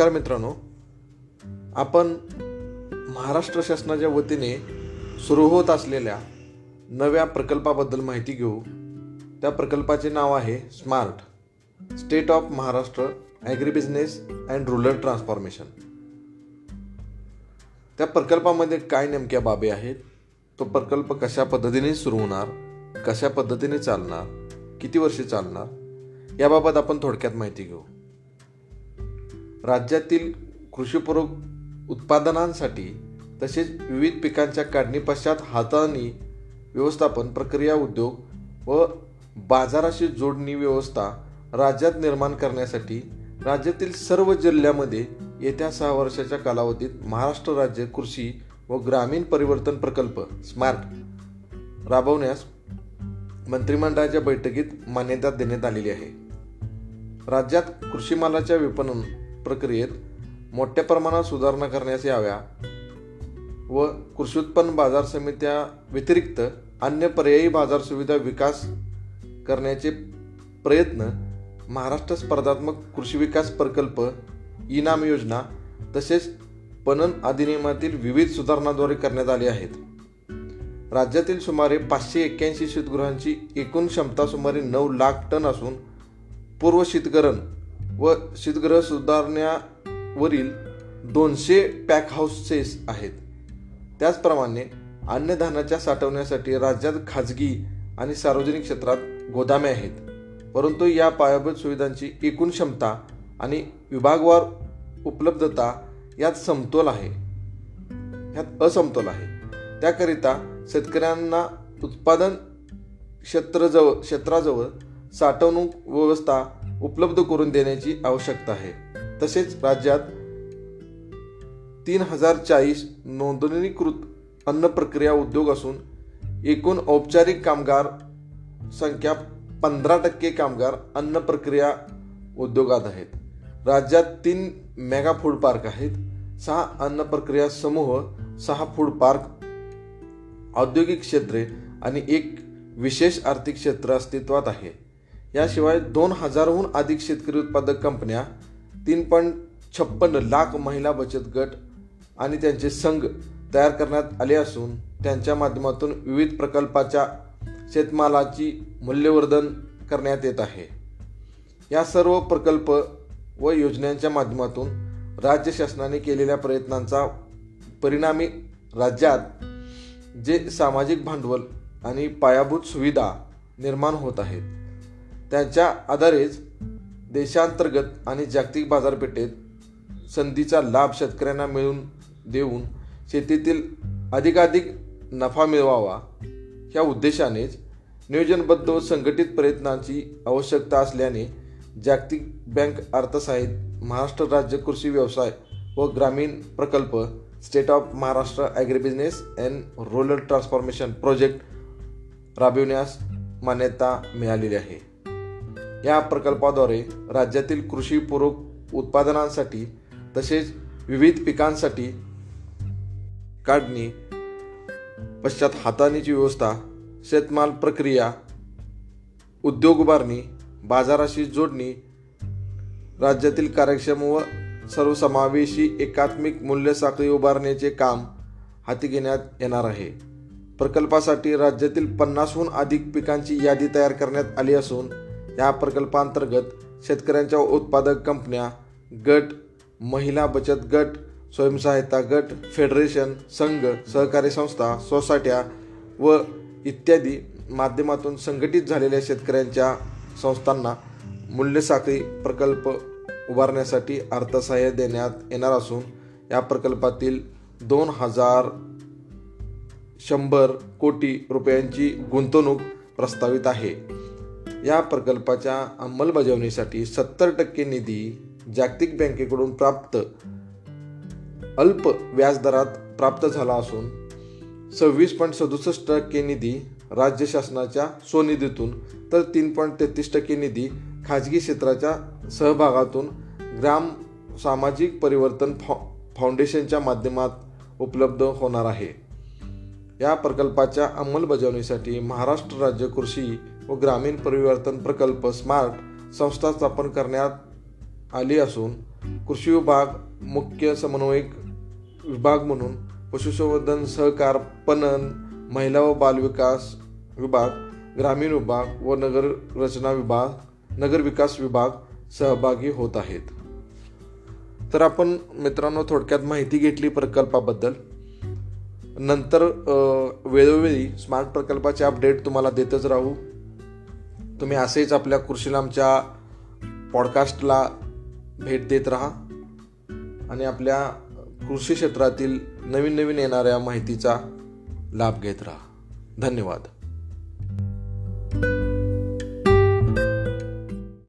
नमस्कार मित्रांनो. आपण महाराष्ट्र शासनाच्या वतीने सुरू होत असलेल्या नव्या प्रकल्पाबद्दल माहिती घेऊ. त्या प्रकल्पाचे नाव आहे smart state of Maharashtra agri business and rural transformation. त्या प्रकल्पामध्ये काय नेमक्या बाबी आहेत? तो प्रकल्प कशा पद्धतीने सुरू होणार? कशा पद्धतीने चालणार? किती वर्षे चालणार? याबाबत आपण थोडक्यात माहिती घेऊ. राज्यातील कृषीपूरक उत्पादनांसाठी तसेच विविध पिकांच्या काढणी पश्चात हाताळणी व्यवस्थापन प्रक्रिया उद्योग व बाजाराशी जोडणी व्यवस्था राज्यात निर्माण करण्यासाठी राज्यातील सर्व जिल्ह्यामध्ये येत्या सहा वर्षाच्या कालावधीत महाराष्ट्र राज्य कृषी व ग्रामीण परिवर्तन प्रकल्प स्मार्ट राबवण्यास मंत्रिमंडळाच्या बैठकीत मान्यता देण्यात आलेली आहे. राज्यात कृषी मालाच्या विपणन प्रक्रियेत मोठ्या प्रमाणात सुधारणा करण्यास याव्या व कृषी उत्पन्न बाजार समित्या व्यतिरिक्त अन्य पर्यायी बाजार सुविधा विकास करण्याचे प्रयत्न महाराष्ट्र स्पर्धात्मक कृषी विकास प्रकल्प इनाम योजना तसेच पणन अधिनियमातील विविध सुधारणाद्वारे करण्यात आले आहेत. राज्यातील सुमारे पाचशे एक्क्याऐंशी शीतगृहांची एकूण क्षमता सुमारे नऊ लाख टन असून पूर्व शीतकरण व शीतगृह सुधारण्यावरील दोनशे पॅक हाऊसेस आहेत. त्याचप्रमाणे अन्नधान्याच्या साठवण्यासाठी राज्यात खाजगी आणि सार्वजनिक क्षेत्रात गोदामे आहेत. परंतु या पायाभूत सुविधांची एकूण क्षमता आणि विभागवार उपलब्धता यात समतोल आहे. यात असमतोल आहे. त्याकरिता शेतकऱ्यांना उत्पादन क्षेत्रजवळ क्षेत्राजवळ साठवणूक व्यवस्था उपलब्ध करून देण्याची आवश्यकता आहे. तसेच राज्यात तीन हजार चाळीस नोंदणीकृत अन्न प्रक्रिया उद्योग असून एकूण औपचारिक कामगार संख्या पंधरा टक्के कामगार अन्न प्रक्रिया उद्योगात आहेत. राज्यात तीन मेगा फूड पार्क आहेत. सहा अन्न प्रक्रिया समूह सहा फूड पार्क औद्योगिक क्षेत्रे आणि एक विशेष आर्थिक क्षेत्र अस्तित्वात आहे. याशिवाय दोन हजारहून अधिक शेतकरी उत्पादक कंपन्या तीन पॉईंट छप्पन्न लाख महिला बचत गट आणि त्यांचे संघ तयार करण्यात आले असून त्यांच्या माध्यमातून विविध प्रकल्पाच्या शेतमालाची मूल्यवर्धन करण्यात येत आहे. या सर्व प्रकल्प व योजनांच्या माध्यमातून राज्य शासनाने केलेल्या प्रयत्नांचा परिणामी राज्यात जे सामाजिक भांडवल आणि पायाभूत सुविधा निर्माण होत आहेत त्यांच्या आधारेच देशांतर्गत आणि जागतिक बाजारपेठेत संधीचा लाभ शेतकऱ्यांना मिळवून देऊन शेतीतील अधिकाधिक नफा मिळवावा ह्या उद्देशानेच नियोजनबद्ध व संघटित प्रयत्नांची आवश्यकता असल्याने जागतिक बँक अर्थसाहित्य महाराष्ट्र राज्य कृषी व्यवसाय व ग्रामीण प्रकल्प state of Maharashtra agri business and rural transformation project राबविण्यास मान्यता मिळालेली आहे. या प्रकल्पाद्वारे राज्यातील कृषीपूरक उत्पादनांसाठी तसेच विविध पिकांसाठी काढणी पश्चात हाताळणीची व्यवस्था शेतमाल प्रक्रिया उद्योग उभारणी बाजाराशी जोडणी राज्यातील कार्यक्षम व सर्वसमावेशी एकात्मिक मूल्य साखळी उभारण्याचे काम हाती घेण्यात येणार आहे. प्रकल्पासाठी राज्यातील पन्नासहून अधिक पिकांची यादी तयार करण्यात आली असून या प्रकल्पांतर्गत शेतकऱ्यांच्या उत्पादक कंपन्या गट महिला बचत गट स्वयंसहायता गट फेडरेशन संघ सहकारी संस्था सोसायट्या व इत्यादी माध्यमातून संघटित झालेल्या शेतकऱ्यांच्या संस्थांना मूल्यसाखळी प्रकल्प उभारण्यासाठी अर्थसहाय्य देण्यात येणार असून या प्रकल्पातील दोन हजार शंभर कोटी रुपयांची गुंतवणूक प्रस्तावित आहे. या प्रकल्पाच्या अंमलबजावणीसाठी सत्तर टक्के निधी जागतिक बँकेकडून प्राप्त अल्प व्याजदरात प्राप्त झाला असून सव्वीस पॉईंट सदुसष्ट टक्के निधी राज्य शासनाच्या स्वनिधीतून तर तीन पॉईंट तेहतीस टक्के निधी खाजगी क्षेत्राच्या सहभागातून ग्राम सामाजिक परिवर्तन फा फाउंडेशनच्या माध्यमात उपलब्ध होणार आहे. या प्रकल्पाच्या अंमलबजावणीसाठी महाराष्ट्र राज्य कृषी व ग्रामीण परिवर्तन प्रकल्प स्मार्ट संस्था स्थापन करण्यात आली असून कृषी विभाग मुख्य समन्वयक विभाग म्हणून पशुसंवर्धन सहकार पणन महिला व बालविकास विभाग ग्रामीण विभाग व नगर रचना विभाग नगर विकास विभाग सहभागी होत आहेत. तर आपण मित्रांनो थोडक्यात माहिती घेतली प्रकल्पाबद्दल. नंतर वेळोवेळी स्मार्ट प्रकल्पाचे अपडेट तुम्हाला देतच राहू. तुम्ही असेच आपल्या कृषीलामच्या पॉडकास्टला भेट देत राहा आणि आपल्या कृषी क्षेत्रातील नवीन नवीन येणाऱ्या माहितीचा लाभ घेत राहा. धन्यवाद.